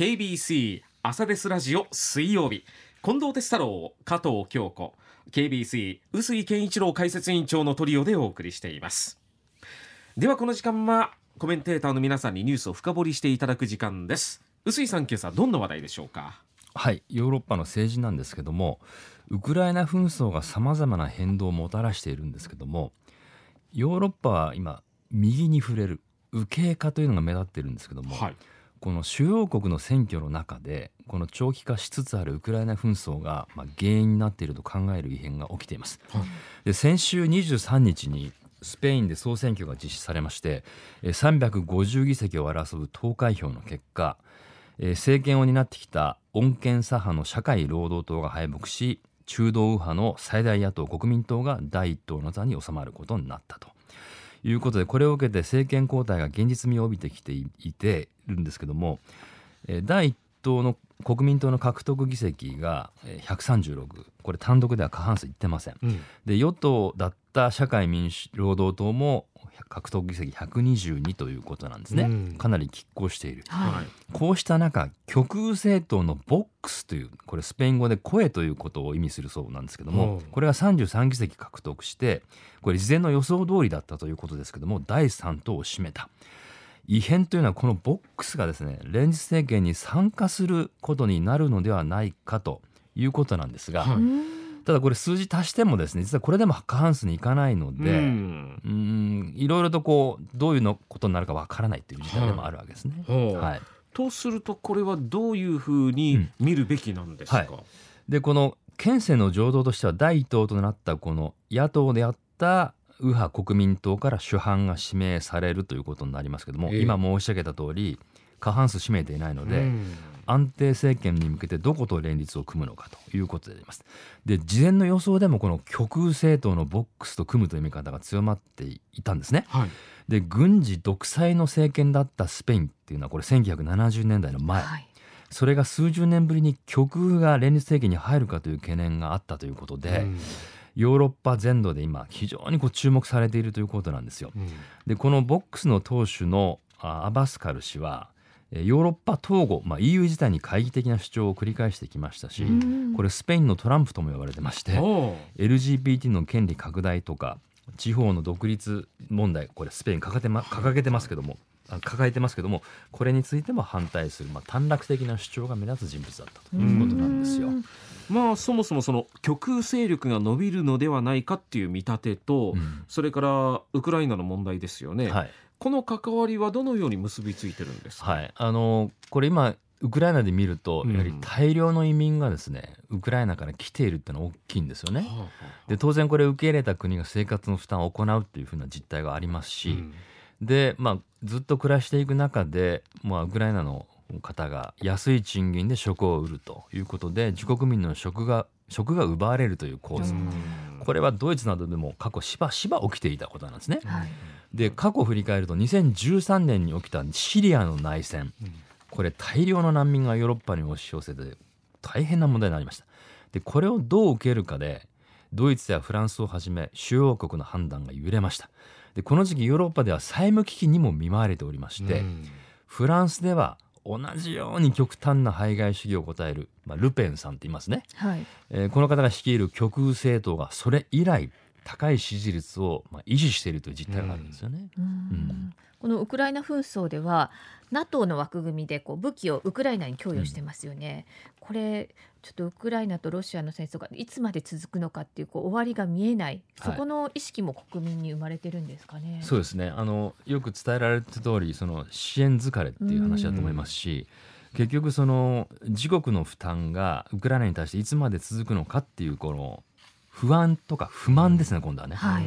KBC 朝ですラジオ水曜日。近藤哲太郎加藤京子。KBC 臼井健一郎解説委員長のトリオでお送りしています。ではこの時間はコメンテーターの皆さんにニュースを深掘りしていただく時間です。臼井さん今朝どんな話題でしょうか？はいヨーロッパの政治なんですけどもウクライナ紛争がさまざまな変動をもたらしているんですけどもヨーロッパは今右に触れる右傾化というのが目立っているんですけども、はい、この主要国の選挙の中でこの長期化しつつあるウクライナ紛争がまあ原因になっていると考える異変が起きています。はい、で先週23日にスペインで総選挙が実施されまして350議席を争う投開票の結果政権を担ってきた穏健左派の社会労働党が敗北し中道右派の最大野党国民党が第一党の座に収まることになったということでこれを受けて政権交代が現実味を帯びてきていてるんですけども第1党の国民党の獲得議席が136これ単独では過半数いってません、うん、で与党だった社会民主労働党も獲得議席122ということなんですね、うん、かなり拮抗している、はい、こうした中極右政党のボックスというこれスペイン語で声ということを意味するそうなんですけどもこれが33議席獲得してこれ事前の予想通りだったということですけども第3党を占めた異変というのはこのボックスがですね連立政権に参加することになるのではないかということなんですが、はい。ただこれ数字足してもですね実はこれでも過半数にいかないのでうん。いろいろとこうどういうのことになるかわからないという事態でもあるわけですね。はい、はい、とするとこれはどういうふうに見るべきなんですか、うんはい、でこの県政の情動としては第一党となったこの野党であった右派国民党から主犯が指名されるということになりますけども、えー、今申し上げた通り過半数占めていないので、安定政権に向けてどこと連立を組むのかということであります。で事前の予想でもこの極右政党のボックスと組むという見方が強まっていたんですね。はい、で軍事独裁の政権だったスペインっていうのはこれ1970年代の前、はい、それが数十年ぶりに極右が連立政権に入るかという懸念があったということで。うんヨーロッパ全土で今非常にこう注目されているということなんですよ。うん、でこのボックスの党首のアバスカル氏はヨーロッパ統合、まあ、EU 自体に懐疑的な主張を繰り返してきましたしこれスペインのトランプとも呼ばれてまして LGBT の権利拡大とか地方の独立問題これスペイン掲げて,、ま、掲げてますけども抱えてますけどもこれについても反対する、まあ、短絡的な主張が目立つ人物だったということなんですよ。まあ、そもそもその極右勢力が伸びるのではないかっていう見立てと、うん、それからウクライナの問題ですよね、はい、この関わりはどのように結びついてるんですか、はい、あのこれ今ウクライナで見るとやはり大量の移民がですね、うん、ウクライナから来ているっていうのは大きいんですよね。はあはあ、で当然これ受け入れた国が生活の負担を行うっていうふうな実態がありますし、うん、で、まあ、ずっと暮らしていく中で、まあ、ウクライナの方が安い賃金で食を売るということで自国民の食が食が奪われるという構図、これはドイツなどでも過去しばしば起きていたことなんですね。はい。で過去を振り返ると2013年に起きたシリアの内戦、これ大量の難民がヨーロッパに押し寄せて大変な問題になりました。でこれをどう受けるかでドイツやフランスをはじめ主要国の判断が揺れましたでこの時期ヨーロッパでは債務危機にも見舞われておりまして、フランスでは同じように極端な排外主義を答える、まあ、ルペンさんって言いますね、はい。えー、この方が率いる極右政党がそれ以来高い支持率をまあ維持しているという実態があるんですよね。うん、このウクライナ紛争では NATO の枠組みでこう武器をウクライナに供与してますよね。うん、これちょっとウクライナとロシアの戦争がいつまで続くのかっていうこう終わりが見えないそこの意識も国民に生まれてるんですかね。はい、そうですねあのよく伝えられた通りその支援疲れっていう話だと思いますし。結局その自国の負担がウクライナに対していつまで続くのかっていうこの不安とか不満ですね、今度はね。はい、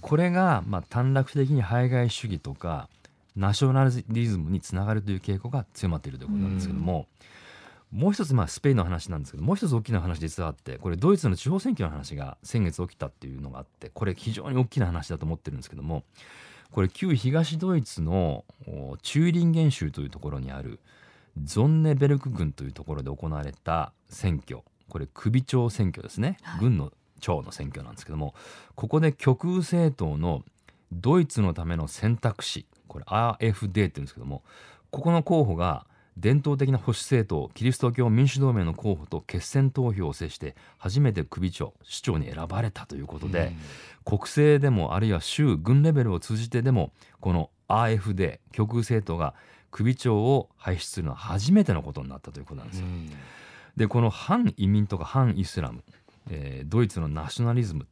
これが、まあ、短絡的に排外主義とかナショナリズムにつながるという傾向が強まっているということなんですけども、もう一つ、まあ、スペインの話なんですけどもう一つ大きな話実はあってこれドイツの地方選挙の話が先月起きたっていうのがあってこれ非常に大きな話だと思ってるんですけどもこれ旧東ドイツのチューリンゲン州というところにあるゾンネベルク郡というところで行われた選挙。これ首長選挙ですね、はい、軍の長の選挙なんですけどもここで極右政党のドイツのための選択肢これ RFD って言うんですけどもここの候補が伝統的な保守政党キリスト教民主同盟の候補と決選投票を制して初めて首長市長に選ばれたということで、国政でもあるいは州軍レベルを通じてでもこの AFD 極右政党が首長を輩出するのは初めてのことになったということなんですよ。でこの反移民とか反イスラム、えードイツのナショナリズム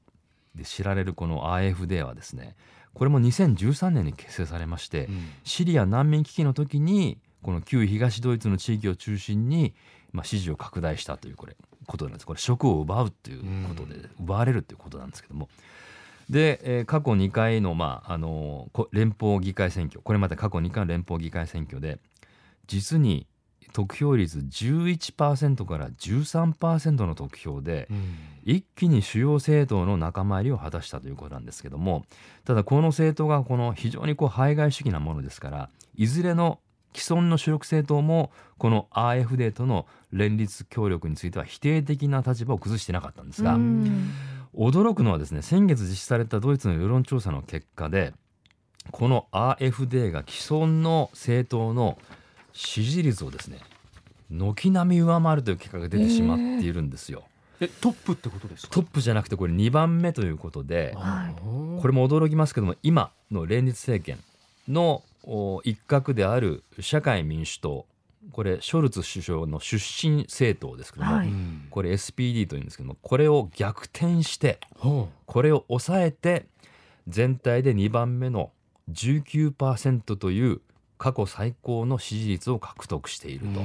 で知られるこの AFD はですねこれも2013年に結成されまして、シリア難民危機の時にこの旧東ドイツの地域を中心に、まあ、支持を拡大したというこれことなんです。これ職を奪うということで、奪われるということなんですけども。で、えー過去2回の,、まあ、あのこ連邦議会選挙。これまで過去2回の連邦議会選挙で実に得票率11%から13%の得票で一気に主要政党の仲間入りを果たしたということなんですけどもただこの政党がこの非常にこう排外主義なものですからいずれの既存の主力政党もこの AFD との連立協力については否定的な立場を崩してなかったんですが、うん。驚くのはですね先月実施されたドイツの世論調査の結果でこの AFD が既存の政党の支持率をですね軒並み上回るという結果が出てしまっているんですよ。えトップってことですか？トップじゃなくてこれ2番目ということではい。ここれも驚きますけども今の連立政権のお一角である社会民主党これショルツ首相の出身政党ですけども、はい。これ SPD というんですけどもこれを逆転してほこれを抑えて全体で2番目の19%という過去最高の支持率を獲得していると、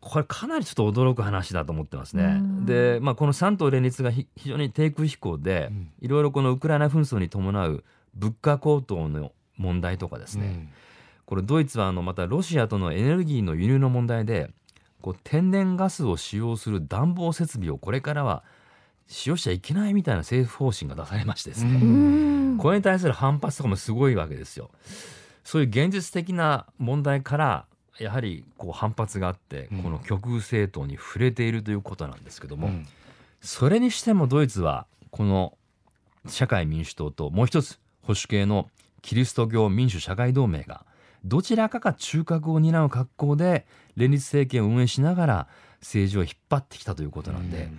これかなりちょっと驚く話だと思ってますね。うん。で、まあ、この3党連立がひ非常に低空飛行でうん。いろいろこのウクライナ紛争に伴う物価高騰の問題とかですね、これドイツはあのまたロシアとのエネルギーの輸入の問題でこう天然ガスを使用する暖房設備をこれからは使用しちゃいけないみたいな政府方針が出されましてですね、うん。これに対する反発とかもすごいわけですよ。そういう現実的な問題からやはりこう反発があってうん。この極右政党に触れているということなんですけども、うん。それにしてもドイツはこの社会民主党ともう一つ保守系のキリスト教民主社会同盟がどちらかが中核を担う格好で連立政権を運営しながら政治を引っ張ってきたということなんで、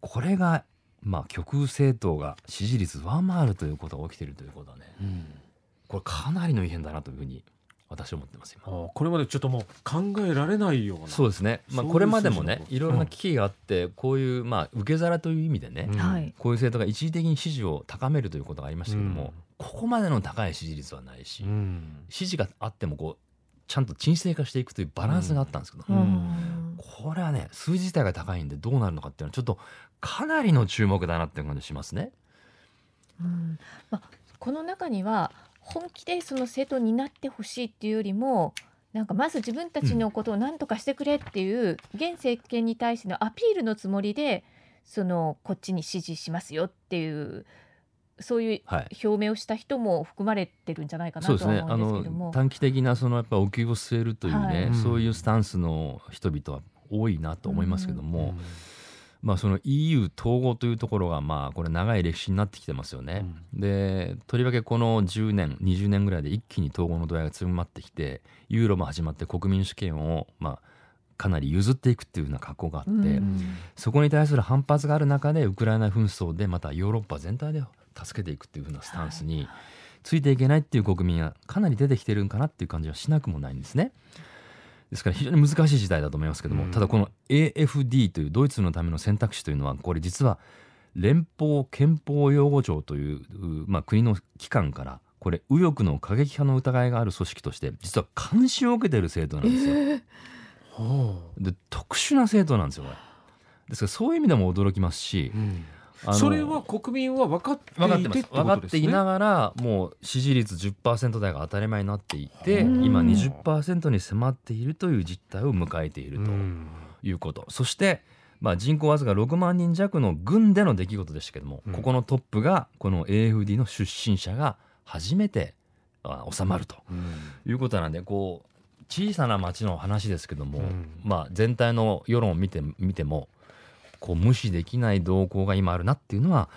これがまあ極右政党が支持率上回るということが起きているということはね。うんこれかなりの異変だなというふうに私は思ってます今。これまでちょっともう考えられないような。そうですね、まあ、これまでもねいろいろな危機があってこういうまあ受け皿という意味でね、うん。はい。こういう政党が一時的に支持を高めるということがありましたけども、うん。ここまでの高い支持率はないし、うん。支持があってもこうちゃんと沈静化していくというバランスがあったんですけど、うんうん。これはね数字自体が高いんでどうなるのかっていうのはちょっとかなりの注目だなっていう感じしますね。うん。まあ、この中には本気でその政党になってほしいっていうよりもなんかまず自分たちのことを何とかしてくれっていう現政権に対してのアピールのつもりでそのこっちに支持しますよっていうそういうはい。表明をした人も含まれてるんじゃないかなとはそうですねあ思うんですけども。の短期的なそのやっぱお気を据えるというね、はい。そういうスタンスの人々は多いなと思いますけども、うんまあ、その EU 統合というところがまあこれ長い歴史になってきてますよね。でとりわけこの10年20年ぐらいで一気に統合の度合いが強まってきてユーロも始まって国民主権をまあかなり譲っていくっていうような格好があって、うんそこに対する反発がある中でウクライナ紛争でまたヨーロッパ全体で助けていくっていうふうなスタンスについていけないっていう国民はかなり出てきてるんかなっていう感じはしなくもないんですね。ですから非常に難しい時代だと思いますけども、うんただこの AFD というドイツのための選択肢というのはこれ実は連邦憲法擁護庁という、うまあ、国の機関からこれ右翼の過激派の疑いがある組織として実は監視を受けている政党なんですよ。はで特殊な政党なんですよこれ。ですからそういう意味でも驚きますしあ、うんそれは国民は分かっていてってこと分かっていながらもう支持率10%台が当たり前になっていてうん。今20%に迫っているという実態を迎えているとうん。いうこと、そして、まあ、人口わずか6万人弱の軍での出来事でしたけども、うん。ここのトップがこの AFD の出身者が初めてあ収まるということなんでこう小さな町の話ですけども、うん。まあ、全体の世論を見て見てもこう無視できない動向が今あるなっていうのは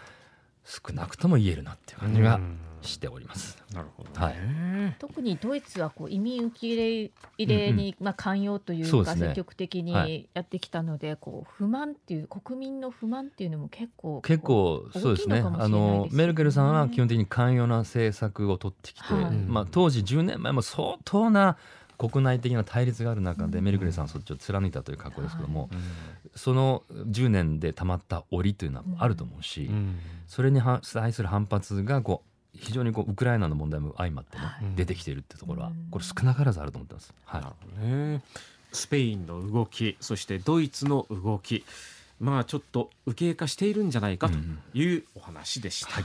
少なくとも言えるなっていう感じがしております。なるほど、ね。はい。特にドイツはこう移民受け入れ入れに、まあ、寛容というか積極的はにやってきたので、こう不満っていう国民の不満っていうのも結構結構そうですね。大きいのかもしれないですあのメルケルさんは基本的に寛容な政策を取ってきて、はい。まあ、当時10年前も相当な国内的な対立がある中で、うん。メルケルさんはそっちを貫いたという格好ですけども、うんその10年でたまった折というのはあると思うし、うん。それには対する反発がこう非常にこうウクライナの問題も相まってね、はい。出てきているってところはうん。これ少なからずあると思ってます。はい。ね。スペインの動き、そしてドイツの動き、まあちょっと右傾化しているんじゃないかというお話でした。はい